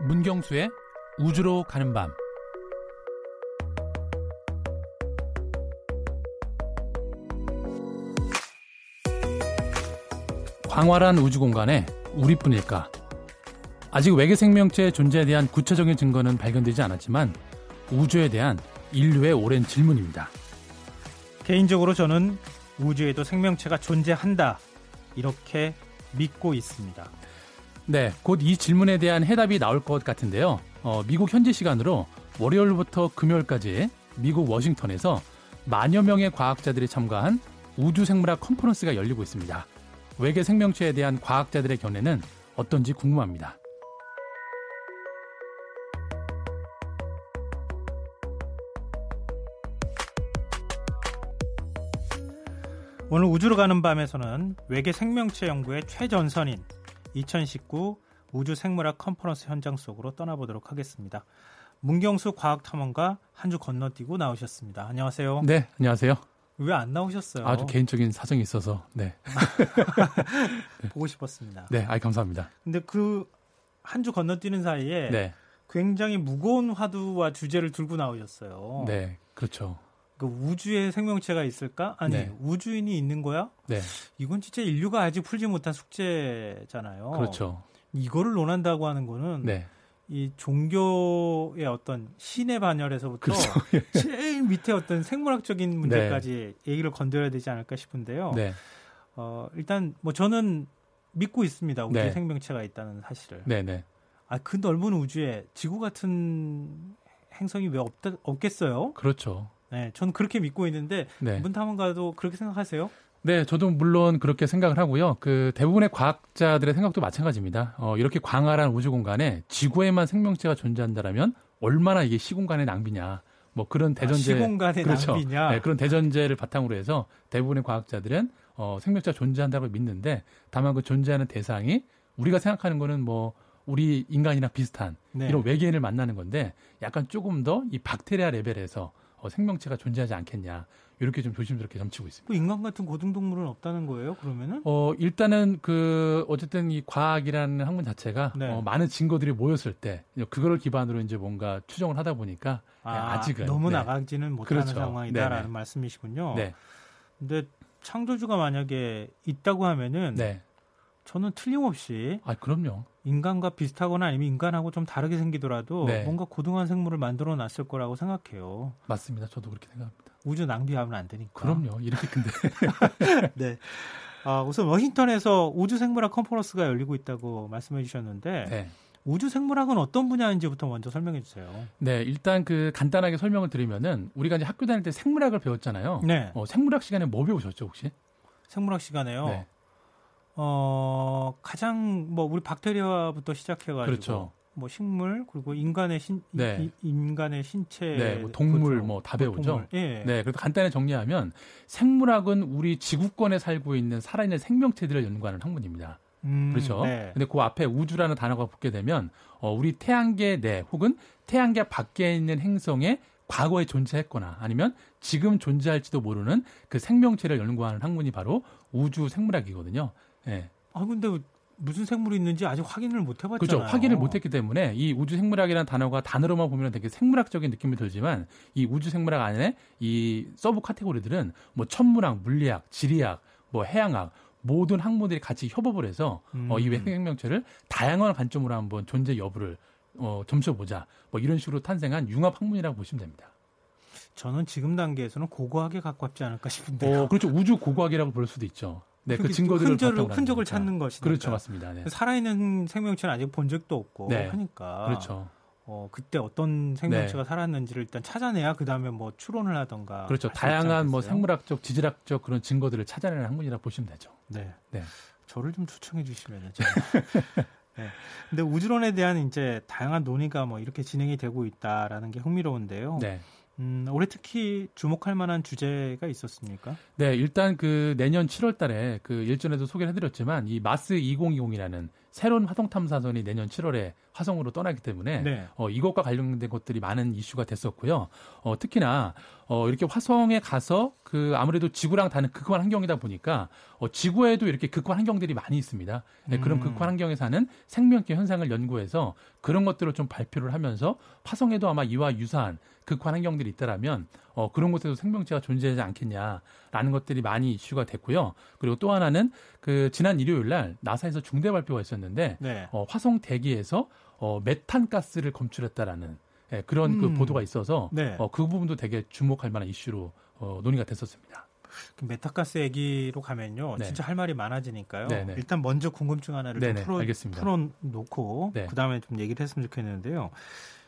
문경수의 우주로 가는 밤. 광활한 우주 공간에 우리뿐일까? 아직 외계 생명체의 존재에 대한 구체적인 증거는 발견되지 않았지만 우주에 대한 인류의 오랜 질문입니다. 개인적으로 저는 우주에도 생명체가 존재한다. 이렇게 믿고 있습니다. 네, 곧 이 질문에 대한 해답이 나올 것 같은데요. 어, 미국 현지 시간으로 월요일부터 금요일까지 미국 워싱턴에서 만여 명의 과학자들이 참가한 우주생물학 컨퍼런스가 열리고 있습니다. 외계 생명체에 대한 과학자들의 견해는 어떤지 궁금합니다. 오늘 우주로 가는 밤에서는 외계 생명체 연구의 최전선인 2019 우주 생물학 컨퍼런스 현장 속으로 떠나보도록 하겠습니다. 문경수 과학탐험가 한 주 건너뛰고 나오셨습니다. 안녕하세요. 네, 안녕하세요. 왜 안 나오셨어요? 아주 개인적인 사정이 있어서 네. 보고 싶었습니다. 네, 아이 감사합니다. 근데 그 한 주 건너뛰는 사이에 네, 굉장히 무거운 화두와 주제를 들고 나오셨어요. 네, 그렇죠. 그 우주에 생명체가 있을까? 아니 네. 우주인이 있는 거야? 네, 이건 진짜 인류가 아직 풀지 못한 숙제잖아요. 그렇죠. 이거를 논한다고 하는 거는 네, 이 종교의 어떤 신의 반열에서부터 그렇죠. 제일 밑에 어떤 생물학적인 문제까지 얘기를 건드려야 되지 않을까 싶은데요. 네, 어, 일단 뭐 저는 믿고 있습니다. 우주에 네. 생명체가 있다는 사실을. 네, 네. 아, 그 넓은 우주에 지구 같은 행성이 왜 없다, 없겠어요? 그렇죠. 네, 저는 그렇게 믿고 있는데 네. 문탐험가도 그렇게 생각하세요? 네, 저도 물론 그렇게 생각을 하고요. 그 대부분의 과학자들의 생각도 마찬가지입니다. 어, 이렇게 광활한 우주 공간에 지구에만 생명체가 존재한다라면 얼마나 이게 시공간의 낭비냐. 뭐 그런 대전제 아, 시공간의 그렇죠. 낭비냐? 네, 그런 대전제를 바탕으로 해서 대부분의 과학자들은 어, 생명체가 존재한다고 믿는데 다만 그 존재하는 대상이 우리가 생각하는 거는 뭐 우리 인간이랑 비슷한 네. 이런 외계인을 만나는 건데 약간 조금 더 이 박테리아 레벨에서 어, 생명체가 존재하지 않겠냐 이렇게 좀 조심스럽게 점치고 있습니다. 뭐 인간 같은 고등동물은 없다는 거예요? 그러면은? 어, 일단은 그, 어쨌든 이 과학이라는 학문 자체가 네. 어, 많은 증거들이 모였을 때 그거를 기반으로 이제 뭔가 추정을 하다 보니까 아, 아직은 너무 네. 나가지는 못하는 그렇죠. 상황이다라는 네네. 말씀이시군요. 네. 근데 창조주가 만약에 있다고 하면은 네. 저는 틀림없이 아, 그럼요. 인간과 비슷하거나 아니면 인간하고 좀 다르게 생기더라도 네. 뭔가 고등한 생물을 만들어 놨을 거라고 생각해요. 맞습니다. 저도 그렇게 생각합니다. 우주 낭비하면 안 되니까. 그럼요. 이렇게 근데. 네. 아, 우선 워싱턴에서 우주 생물학 컨퍼런스가 열리고 있다고 말씀해 주셨는데 네. 우주 생물학은 어떤 분야인지부터 먼저 설명해 주세요. 네. 일단 그 간단하게 설명을 드리면은 우리가 이제 학교 다닐 때 생물학을 배웠잖아요. 네. 어, 생물학 시간에 뭐 배우셨죠, 혹시? 생물학 시간에요. 네. 어, 가장 뭐 우리 박테리아부터 시작해 가지고 그렇죠. 뭐 식물 그리고 인간의 신 네. 이- 인간의 신체 네, 뭐 동물. 뭐 다 배우죠. 동물. 예. 네, 그래서 간단히 정리하면 생물학은 우리 지구권에 살고 있는 살아있는 생명체들을 연구하는 학문입니다. 음, 그렇죠. 네. 근데 그 앞에 우주라는 단어가 붙게 되면 어, 우리 태양계 내 혹은 태양계 밖에 있는 행성에 과거에 존재했거나 아니면 지금 존재할지도 모르는 그 생명체를 연구하는 학문이 바로 우주 생물학이거든요. 예. 아 근데 무슨 생물이 있는지 아직 확인을 못 해봤잖아요. 그렇죠. 확인을 못 했기 때문에 이 우주 생물학이라는 단어가 단어로만 보면 되게 생물학적인 느낌이 들지만 이 우주 생물학 안에 이 sub 카테고리들은 뭐 천문학, 물리학, 지리학, 뭐 해양학 모든 학문들이 같이 협업을 해서 어, 이 음. 외계 생명체를 다양한 관점으로 한번 존재 여부를 어, 점쳐보자. 뭐 이런 식으로 탄생한 융합 학문이라고 보시면 됩니다. 저는 지금 단계에서는 고고하게 가깝지 않을까 싶은데요. 어, 그렇죠. 우주 고고학이라고 부를 수도 있죠. 네, 그 증거들을 흔적을, 흔적을. 찾는 것이니까. 그렇죠, 맞습니다. 네. 살아있는 생명체는 아직 본 적도 없고 네. 하니까 그렇죠. 어, 그때 어떤 생명체가 살았는지를 일단 찾아내야 그 다음에 뭐 추론을 하던가 그렇죠. 다양한 뭐? 생물학적, 지질학적 그런 증거들을 찾아내는 학문이라고 보시면 되죠. 네. 네. 저를 좀 초청해 주시면은 제가. 네. 근데 우주론에 대한 이제 다양한 논의가 뭐 이렇게 진행이 되고 있다라는 게 흥미로운데요. 네. 음, 올해 특히 주목할 만한 주제가 있었습니까? 네, 일단 그 내년 7월 달에 그 일전에도 소개를 해드렸지만 이 마스 2020이라는 새로운 화성 탐사선이 내년 7월에 화성으로 떠나기 때문에 네. 어, 이것과 관련된 것들이 많은 이슈가 됐었고요. 어, 특히나 어, 이렇게 화성에 가서 그 아무래도 지구랑 다른 극한 환경이다 보니까 어, 지구에도 이렇게 극한 환경들이 많이 있습니다. 네, 음. 그런 극한 환경에 사는 생명계 현상을 연구해서 그런 것들을 좀 발표를 하면서 화성에도 아마 이와 유사한 극한 환경들이 있다라면 어, 그런 곳에도 생명체가 존재하지 않겠냐라는 것들이 많이 이슈가 됐고요. 그리고 또 하나는 그 지난 일요일 날 나사에서 중대 발표가 있었는데 네. 어, 화성 대기에서 어, 메탄 가스를 검출했다라는 예, 그런 그 음. 그 보도가 있어서 네. 어, 그 부분도 되게 주목할 만한 이슈로 어, 논의가 됐었습니다. 그 메탄가스 얘기로 가면요, 네. 진짜 할 말이 많아지니까요. 네네. 일단 먼저 궁금증 하나를 좀 풀어, 풀어놓고 네. 그 다음에 좀 얘기를 했으면 좋겠는데요.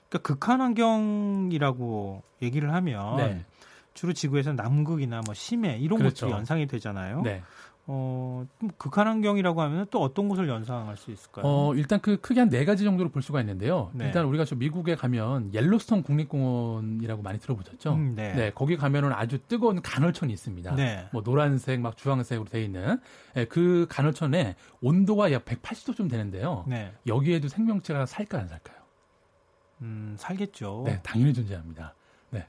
그러니까 극한 환경이라고 얘기를 하면 네. 주로 지구에서 남극이나 뭐 심해 이런 그렇죠. 것들이 연상이 되잖아요. 네. 어, 극한 환경이라고 하면 또 어떤 곳을 연상할 수 있을까요? 어, 일단 그 크게 한 네 가지 정도로 볼 수가 있는데요. 네. 일단 우리가 저 미국에 가면 옐로스톤 국립공원이라고 많이 들어보셨죠? 음, 네. 네. 거기 가면은 아주 뜨거운 간헐천이 있습니다. 네. 뭐 노란색, 막 주황색으로 되어 있는 네, 그 간헐천에 온도가 약 180도쯤 되는데요. 네. 여기에도 생명체가 살까 안 살까요? 음, 살겠죠. 네, 당연히 존재합니다. 네.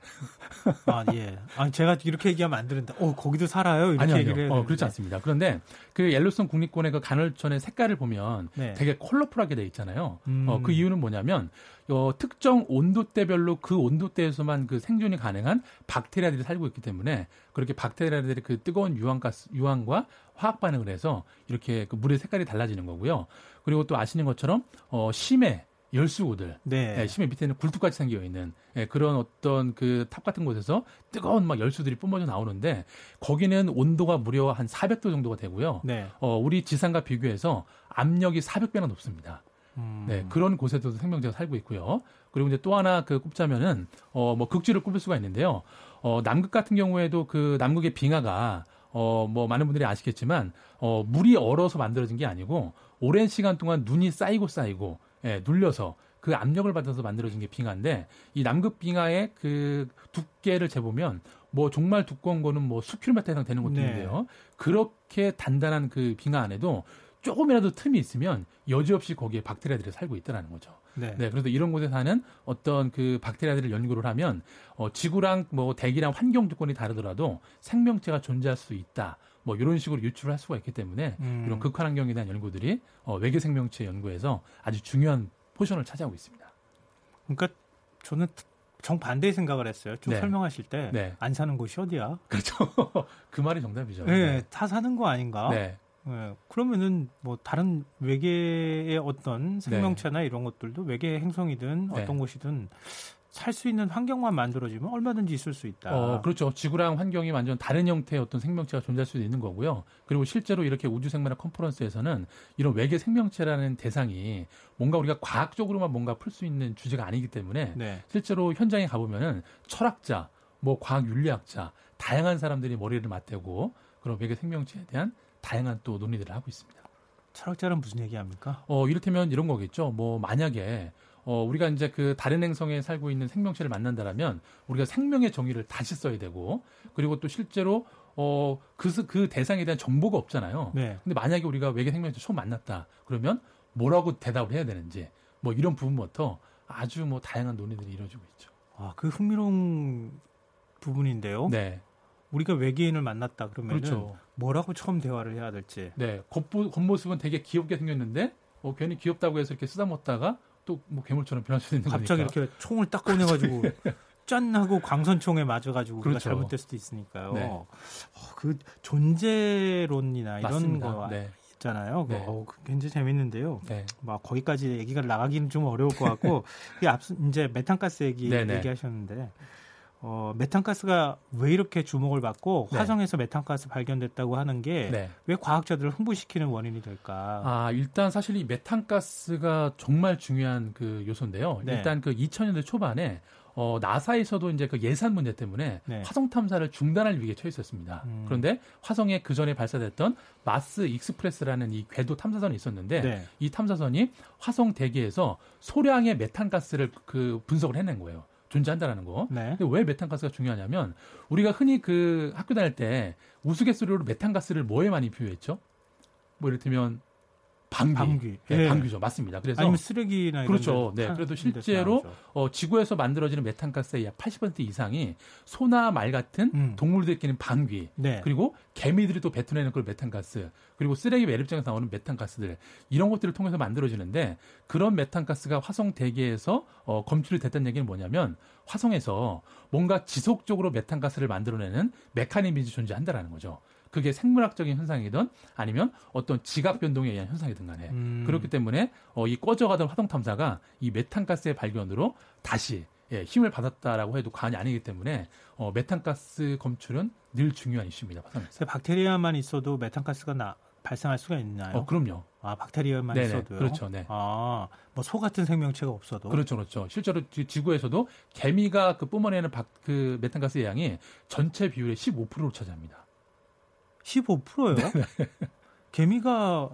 아, 예. 아, 제가 이렇게 얘기하면 안 되는데, 어, 거기도 살아요? 이렇게 아니요, 얘기를 아니요. 어, 그렇지 않습니다. 그런데 그 옐로스톤 국립공원의 그 간헐천의 색깔을 보면 네. 되게 컬러풀하게 돼 있잖아요. 음. 어, 그 이유는 뭐냐면, 어, 특정 온도대별로 그 온도대에서만 그 생존이 가능한 박테리아들이 살고 있기 때문에 그렇게 박테리아들이 그 뜨거운 유황가스, 유황과 화학 반응을 해서 이렇게 그 물의 색깔이 달라지는 거고요. 그리고 또 아시는 것처럼, 어, 심해, 열수구들, 네. 예, 심해 밑에는 굴뚝같이 생겨 있는 예, 그런 어떤 그 탑 같은 곳에서 뜨거운 막 열수들이 뿜어져 나오는데 거기는 온도가 무려 한 400도 정도가 되고요. 네. 어, 우리 지상과 비교해서 압력이 400배나 높습니다. 음. 네, 그런 곳에도 생명체가 살고 있고요. 그리고 이제 또 하나 그 꼽자면은 어, 뭐 극지를 꼽을 수가 있는데요. 어, 남극 같은 경우에도 그 남극의 빙하가 어, 뭐 많은 분들이 아시겠지만 어, 물이 얼어서 만들어진 게 아니고 오랜 시간 동안 눈이 쌓이고 쌓이고 예, 눌려서 그 압력을 받아서 만들어진 게 빙하인데 이 남극 빙하의 그 두께를 재보면 뭐 정말 두꺼운 거는 뭐 수킬로미터 이상 되는 것도 네. 있는데요. 그렇게 단단한 그 빙하 안에도 조금이라도 틈이 있으면 여지없이 거기에 박테리아들이 살고 있다는 거죠. 네. 네. 그래서 이런 곳에 사는 어떤 그 박테리아들을 연구를 하면 어, 지구랑 뭐 대기랑 환경 조건이 다르더라도 생명체가 존재할 수 있다. 뭐 이런 식으로 유추를 할 수가 있기 때문에 음. 이런 극한 환경에 대한 연구들이 어, 외계 생명체 연구에서 아주 중요한 포션을 차지하고 있습니다. 그러니까 저는 정반대의 생각을 했어요. 쭉 네. 설명하실 때 안 네. 사는 곳이 어디야? 그렇죠. 그 말이 정답이죠. 네, 네. 다 사는 거 아닌가? 네. 네. 그러면은 뭐 다른 외계의 어떤 생명체나 네. 이런 것들도 외계 행성이든 네. 어떤 곳이든 살 수 있는 환경만 만들어지면 얼마든지 있을 수 있다. 어, 그렇죠. 지구랑 환경이 완전 다른 형태의 어떤 생명체가 존재할 수도 있는 거고요. 그리고 실제로 이렇게 우주생물학 컨퍼런스에서는 이런 외계 생명체라는 대상이 뭔가 우리가 과학적으로만 뭔가 풀 수 있는 주제가 아니기 때문에 네. 실제로 현장에 가보면은 철학자, 뭐 과학 윤리학자, 다양한 사람들이 머리를 맞대고 그런 외계 생명체에 대한 다양한 또 논의들을 하고 있습니다. 철학자는 무슨 얘기합니까? 어, 이를테면 이런 거겠죠. 뭐 만약에 어, 우리가 이제 그 다른 행성에 살고 있는 생명체를 만난다라면 우리가 생명의 정의를 다시 써야 되고 그리고 또 실제로 어, 그, 그 대상에 대한 정보가 없잖아요. 네. 근데 만약에 우리가 외계 생명체 처음 만났다. 그러면 뭐라고 대답을 해야 되는지 뭐 이런 부분부터 아주 뭐 다양한 논의들이 이루어지고 있죠. 아, 그 흥미로운 부분인데요. 네. 우리가 외계인을 만났다 그러면 그렇죠. 뭐라고 처음 대화를 해야 될지. 네. 겉보, 겉모습은 되게 귀엽게 생겼는데 어, 괜히 귀엽다고 해서 이렇게 쓰다듬다가 또 뭐 괴물처럼 변할 수도 있는 갑자기 거니까. 이렇게 총을 딱 꺼내가지고 짠 하고 광선총에 맞아가지고 그렇죠. 잘못될 수도 있으니까요. 네. 어, 그 존재론이나 이런 맞습니다. 거 네. 있잖아요. 네. 어, 굉장히 재밌는데요. 네. 막 거기까지 얘기가 나가기는 좀 어려울 것 같고 앞서 이제 메탄가스 얘기 네, 네. 얘기하셨는데 어, 메탄가스가 왜 이렇게 주목을 받고 네. 화성에서 메탄가스 발견됐다고 하는 게 왜 네. 과학자들을 흥분시키는 원인이 될까? 아, 일단 사실 이 메탄가스가 정말 중요한 그 요소인데요. 네. 일단 그 2000년대 초반에 어, 나사에서도 이제 그 예산 문제 때문에 네. 화성 탐사를 중단할 위기에 처했었습니다. 음. 그런데 화성에 그 전에 발사됐던 Mars Express라는 이 궤도 탐사선이 있었는데 네. 이 탐사선이 화성 대기에서 소량의 메탄가스를 그 분석을 해낸 거예요. 존재한다라는 거. 네. 근데 왜 메탄가스가 중요하냐면 우리가 흔히 그 학교 다닐 때 우스갯소리로 메탄가스를 뭐에 많이 비유했죠? 뭐 이를테면 방귀. 방귀. 네, 네. 방귀죠. 맞습니다. 그래서 아니면 쓰레기나 그렇죠. 네. 그래도 실제로 어, 지구에서 만들어지는 메탄가스의 약 80% 이상이 소나 말 같은 음. 동물들이 끼는 방귀, 네. 그리고 개미들이 또 뱉어내는 그 메탄가스, 그리고 쓰레기 매립장에서 나오는 메탄가스들 이런 것들을 통해서 만들어지는데 그런 메탄가스가 화성 대기에서 어, 검출이 됐다는 얘기는 뭐냐면 화성에서 뭔가 지속적으로 메탄가스를 만들어내는 메커니즘이 존재한다라는 거죠. 그게 생물학적인 현상이든 아니면 어떤 지각 변동에 의한 현상이든 간에 음. 그렇기 때문에 어, 이 꺼져가던 화성 탐사가 이 메탄가스의 발견으로 다시 예, 힘을 받았다라고 해도 과언이 아니기 때문에 어, 메탄가스 검출은 늘 중요한 이슈입니다. 화성에서. 박테리아만 있어도 메탄가스가 나, 발생할 수가 있나요? 어, 그럼요. 아, 박테리아만 네네, 있어도요? 그렇죠. 네. 아, 뭐 소 같은 생명체가 없어도? 그렇죠, 그렇죠. 실제로 지구에서도 개미가 그 뿜어내는 박, 그 메탄가스의 양이 전체 비율의 15%를 차지합니다. 15%요? 개미가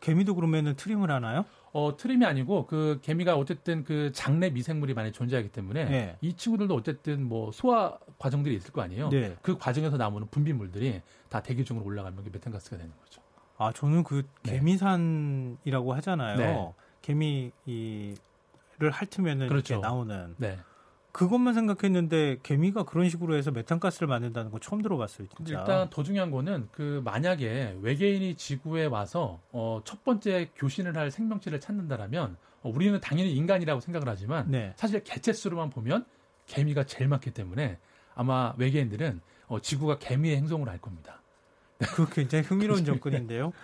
개미도 그러면은 트림을 하나요? 어, 트림이 아니고 그 개미가 어쨌든 그 장내 미생물이 많이 존재하기 때문에 네. 이 친구들도 어쨌든 뭐 소화 과정들이 있을 거 아니에요. 네. 그 과정에서 나오는 분비물들이 다 대기 중으로 올라가면 게 메탄가스가 되는 거죠. 아, 저는 그 네. 개미산이라고 하잖아요. 네. 개미를 핥으면은 그렇죠. 이렇게 나오는. 네. 그것만 생각했는데 개미가 그런 식으로 해서 메탄가스를 만든다는 거 처음 들어봤어요. 진짜. 일단 더 중요한 거는 그 만약에 외계인이 지구에 와서 어, 첫 번째 교신을 할 생명체를 찾는다라면 어, 우리는 당연히 인간이라고 생각을 하지만 네. 사실 개체 수로만 보면 개미가 제일 많기 때문에 아마 외계인들은 어, 지구가 개미의 행성으로 알 겁니다. 그 굉장히 흥미로운 접근인데요.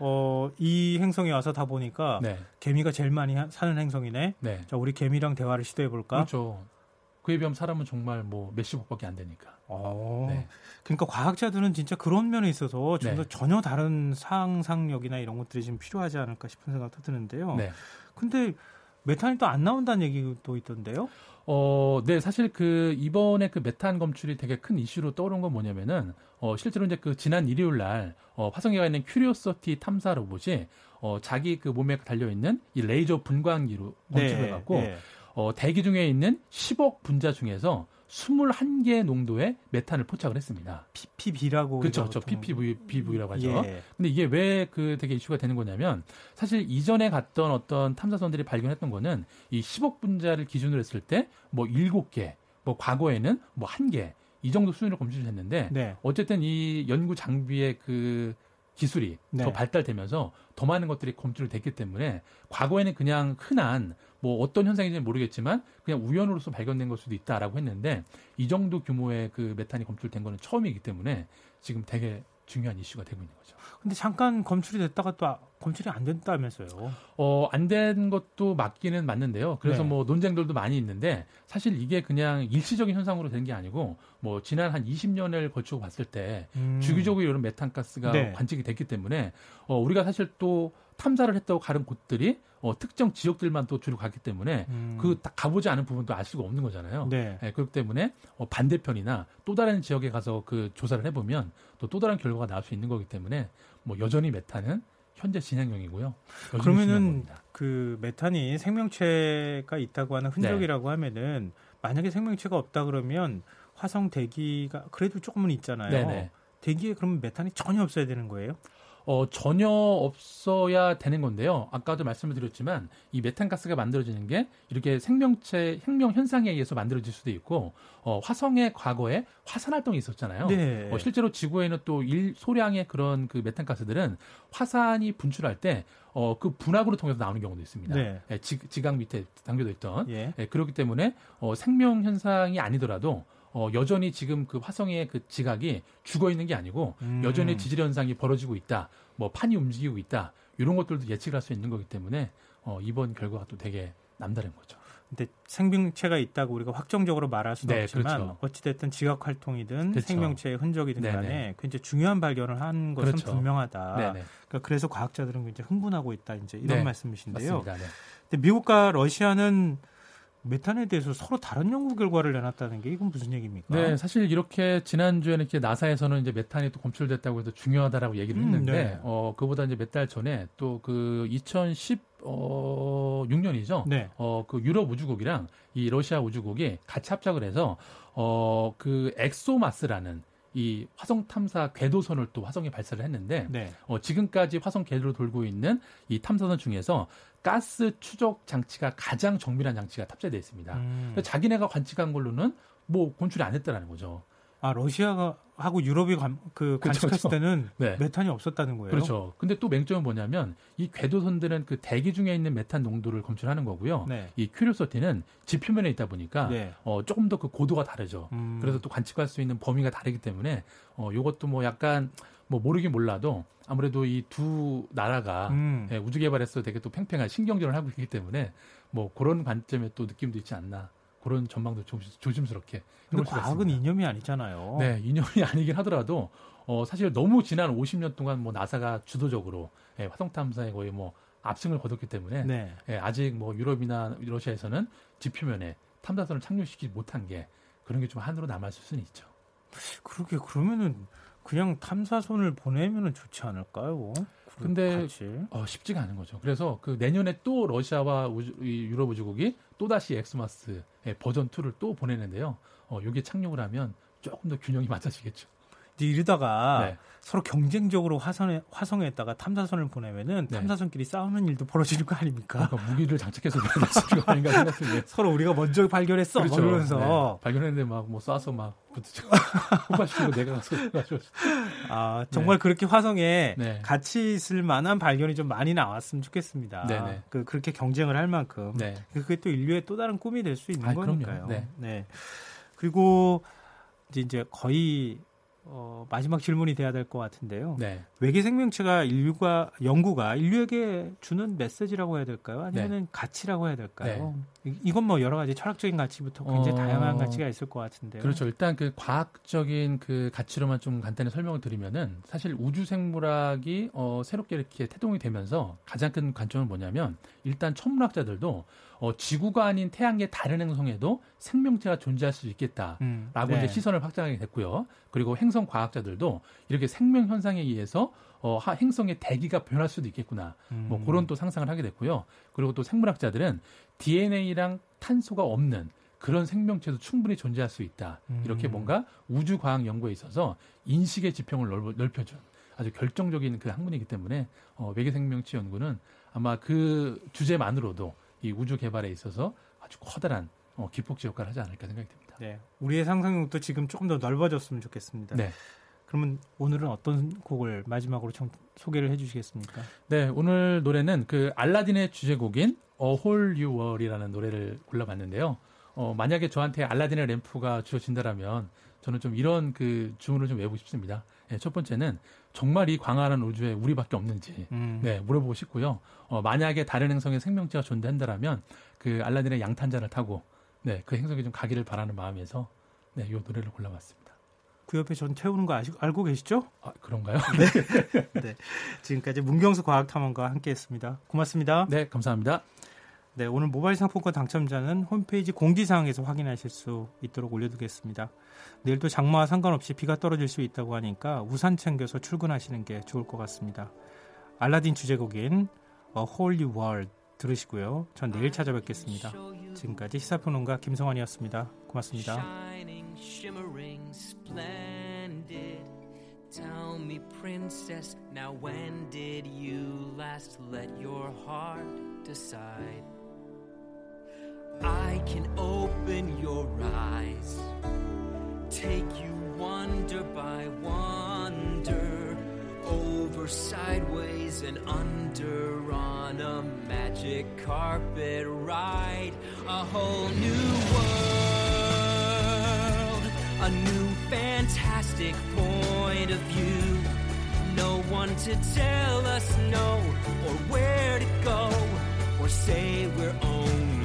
어, 이 행성에 와서 다 보니까 네. 개미가 제일 많이 사는 행성이네. 네. 자, 우리 개미랑 대화를 시도해 볼까? 그렇죠. 그에 비하면 사람은 정말 뭐 몇십억밖에 안 되니까. 어, 네. 그러니까 과학자들은 진짜 그런 면에 있어서 좀 네. 전혀 다른 상상력이나 이런 것들이 좀 필요하지 않을까 싶은 생각도 드는데요. 네. 근데 메탄이 또 안 나온다는 얘기도 있던데요? 어, 네, 사실 그 이번에 그 메탄 검출이 되게 큰 이슈로 떠오른 건 뭐냐면은 어, 실제로 이제 그 지난 일요일 날 어, 화성에 가 있는 큐리오서티 탐사 로봇이 어, 자기 그 몸에 달려 있는 이 레이저 분광기로 검출을 네, 갖고 네. 어, 대기 중에 있는 10억 분자 중에서 21개의 농도의 메탄을 포착을 했습니다. PPB라고 그렇죠, 그렇죠. PPBV라고 하죠. 예. 근데 이게 왜 그 되게 이슈가 되는 거냐면 사실 이전에 갔던 어떤 탐사선들이 발견했던 거는 이 10억 분자를 기준으로 했을 때 뭐 7개, 뭐 과거에는 뭐 1개 이 정도 수준으로 검출을 했는데 네. 어쨌든 이 연구 장비의 그 기술이 네. 더 발달되면서 더 많은 것들이 검출이 됐기 때문에 과거에는 그냥 흔한 뭐 어떤 현상인지는 모르겠지만 그냥 우연으로서 발견된 걸 수도 있다라고 했는데 이 정도 규모의 그 메탄이 검출된 거는 처음이기 때문에 지금 되게 중요한 이슈가 되고 있는 거죠. 근데 잠깐 검출이 됐다가 또 아, 검출이 안 됐다면서요? 어, 안 된 것도 맞기는 맞는데요. 그래서 네. 뭐 논쟁들도 많이 있는데 사실 이게 그냥 일시적인 현상으로 된 게 아니고 뭐 지난 한 20년을 거치고 봤을 때 음. 주기적으로 이런 메탄가스가 네. 관측이 됐기 때문에 어, 우리가 사실 또 탐사를 했다고 가는 곳들이 어, 특정 지역들만 또 주로 갔기 때문에 음. 그딱 가보지 않은 부분도 알 수가 없는 거잖아요. 네. 네 그렇기 때문에 어, 반대편이나 또 다른 지역에 가서 그 조사를 해보면 또 또 다른 결과가 나올 수 있는 거기 때문에 뭐 여전히 메탄은 현재 진행형이고요. 그러면은 그 메탄이 생명체가 있다고 하는 흔적이라고 네. 하면은 만약에 생명체가 없다 그러면 화성 대기가 그래도 조금은 있잖아요. 네네. 대기에 그러면 메탄이 전혀 없어야 되는 거예요? 어, 전혀 없어야 되는 건데요. 아까도 말씀을 드렸지만 이 메탄가스가 만들어지는 게 이렇게 생명체 혁명 현상에 의해서 만들어질 수도 있고 어, 화성의 과거에 화산 활동이 있었잖아요. 네. 어, 실제로 지구에는 또 일 소량의 그런 그 메탄가스들은 화산이 분출할 때 어, 그 분화구를 통해서 나오는 경우도 있습니다. 네. 예, 지, 지각 밑에 담겨져 있던. 예. 예, 그렇기 때문에 어, 생명 현상이 아니더라도 어, 여전히 지금 그 화성의 그 지각이 죽어 있는 게 아니고 음. 여전히 지질 현상이 벌어지고 있다. 뭐 판이 움직이고 있다. 이런 것들도 예측을 할 수 있는 거기 때문에 어, 이번 결과가 또 되게 남다른 거죠. 근데 생명체가 있다고 우리가 확정적으로 말할 수는 네, 없지만 그렇죠. 어찌됐든 지각 활동이든 그렇죠. 생명체의 흔적이든 간에 네네. 굉장히 중요한 발견을 한 것은 그렇죠. 분명하다. 그러니까 그래서 과학자들은 굉장히 흥분하고 있다. 이제 이런 네, 말씀이신데요. 맞습니다. 네. 근데 미국과 러시아는 메탄에 대해서 서로 다른 연구 결과를 내놨다는 게 이건 무슨 얘기입니까? 네, 사실 이렇게 지난주에는 이렇게 나사에서는 이제 메탄이 또 검출됐다고 해서 중요하다라고 얘기를 음, 했는데, 음, 네. 어, 그보다 이제 몇 달 전에 또 그 2010, 어, 6년이죠. 네. 어, 그 유럽 우주국이랑 이 러시아 우주국이 같이 합작을 해서, 어, 그 엑소마스라는 이 화성 탐사 궤도선을 또 화성에 발사를 했는데 네. 어, 지금까지 화성 궤도로 돌고 있는 이 탐사선 중에서 가스 추적 장치가 가장 정밀한 장치가 탑재되어 있습니다. 음. 자기네가 관측한 걸로는 뭐 곤출이 안 됐다라는 거죠. 아 러시아가 하고 유럽이 관, 그 그렇죠, 관측했을 때는 네. 메탄이 없었다는 거예요. 그렇죠. 근데 또 맹점은 뭐냐면 이 궤도선들은 그 대기 중에 있는 메탄 농도를 검출하는 거고요. 네. 이 큐리오서티는 지표면에 있다 보니까 네. 어, 조금 더 그 고도가 다르죠. 음. 그래서 또 관측할 수 있는 범위가 다르기 때문에 어, 요것도 뭐 약간 뭐 모르긴 몰라도 아무래도 이 두 나라가 음. 예, 우주 개발에서 되게 또 팽팽한 신경전을 하고 있기 때문에 뭐 그런 관점의 또 느낌도 있지 않나 그런 전망도 좀 조심 스럽게 근데 과학은. 이념이 아니잖아요. 네, 이념이 아니긴 하더라도 어, 사실 너무 지난 50년 동안 뭐 나사가 주도적으로 예, 화성 탐사에 거의 뭐 압승을 거뒀기 때문에 네. 예, 아직 뭐 유럽이나 러시아에서는 지표면에 탐사선을 착륙시키지 못한 게 그런 게 좀 한으로 남았을 수는 있죠. 그러게 그러면은 그냥 탐사선을 보내면은 좋지 않을까요? 근데 같이. 어, 쉽지가 않은 거죠. 그래서 그 내년에 또 러시아와 우주, 이 유럽 우주국이 또 다시 엑스마스 버전 2를 또 보내는데요. 어, 이게 착륙을 하면 조금 더 균형이 맞아지겠죠. 이러다가 네. 서로 경쟁적으로 화성에 화성에다가 탐사선을 보내면은 네. 탐사선끼리 싸우는 일도 벌어지는 거 아닙니까? 그러니까 무기를 장착해서 그런 거 아닌가 생각했는데. 서로 우리가 먼저 발견했어. 그렇죠. 그러면서 네. 발견했는데 막 뭐 쏴서 막 붙이고 폭발시키고 내가 가서 아 정말 그렇게 화성에 네. 같이 있을 만한 발견이 좀 많이 나왔으면 좋겠습니다. 네네. 그 그렇게 경쟁을 할 만큼 네. 그게 또 인류의 또 다른 꿈이 될 수 있는 아. 거니까요. 네. 그리고 이제 거의 어, 마지막 질문이 돼야 될 것 같은데요. 네. 외계 생명체가 인류가 연구가 인류에게 주는 메시지라고 해야 될까요? 네. 아니면은 가치라고 해야 될까요? 이- 이건 뭐 여러 가지 철학적인 가치부터 굉장히 어, 다양한 가치가 있을 것 같은데요. 그렇죠. 일단 그 과학적인 그 가치로만 좀 간단히 설명을 드리면은 사실 우주 생물학이 어, 새롭게 이렇게 태동이 되면서 가장 큰 관점은 뭐냐면 일단 천문학자들도 어, 지구가 아닌 태양의 다른 행성에도 생명체가 존재할 수 있겠다. 음, 라고 네. 이제 시선을 확장하게 됐고요. 그리고 행성 과학자들도 이렇게 생명 현상에 의해서 어, 하- 행성의 대기가 변할 수도 있겠구나. 뭐 음. 그런 또 상상을 하게 됐고요. 그리고 또 생물학자들은 DNA랑 탄소가 없는 그런 생명체도 충분히 존재할 수 있다. 이렇게 음. 뭔가 우주 과학 연구에 있어서 인식의 지평을 넓, 넓혀준 아주 결정적인 그 학문이기 때문에 어, 외계 생명체 연구는 아마 그 주제만으로도 이 우주 개발에 있어서 아주 커다란 어, 기폭제 역할을 하지 않을까 생각이 듭니다. 네. 우리의 상상력도 지금 조금 더 넓어졌으면 좋겠습니다. 네. 그러면 오늘은 어떤 곡을 마지막으로 청, 소개를 해주시겠습니까? 네, 오늘 노래는 그 알라딘의 주제곡인 A Whole New World이라는 노래를 골라봤는데요. 어, 만약에 저한테 알라딘의 램프가 주어진다라면 저는 좀 이런 그 주문을 좀 외우고 싶습니다. 네, 첫 번째는 정말 이 광활한 우주에 우리밖에 없는지 음. 네, 물어보고 싶고요. 어, 만약에 다른 행성에 생명체가 존재한다라면 그 알라딘의 양탄자를 타고 네, 그 행성에 좀 가기를 바라는 마음에서 네, 이 노래를 골라봤습니다. 그 옆에 전 태우는 거 아시, 알고 계시죠? 아, 그런가요? 지금까지 문경수 과학탐험가와 함께했습니다. 고맙습니다. 네, 감사합니다. 네, 오늘 모바일 상품권 당첨자는 홈페이지 공지사항에서 확인하실 수 있도록 올려두겠습니다. 내일도 장마와 상관없이 비가 떨어질 수 있다고 하니까 우산 챙겨서 출근하시는 게 좋을 것 같습니다. 알라딘 주제곡인 A New World 들으시고요. 전 내일 찾아뵙겠습니다. 지금까지 시사평론가 김성환이었습니다. 고맙습니다. Tell me, princess, now when did you last let your heart decide? can open your eyes, take you wonder by wonder, over sideways and under on a magic carpet ride, a whole new world, a new fantastic point of view. No one to tell us no or where to go or say we're only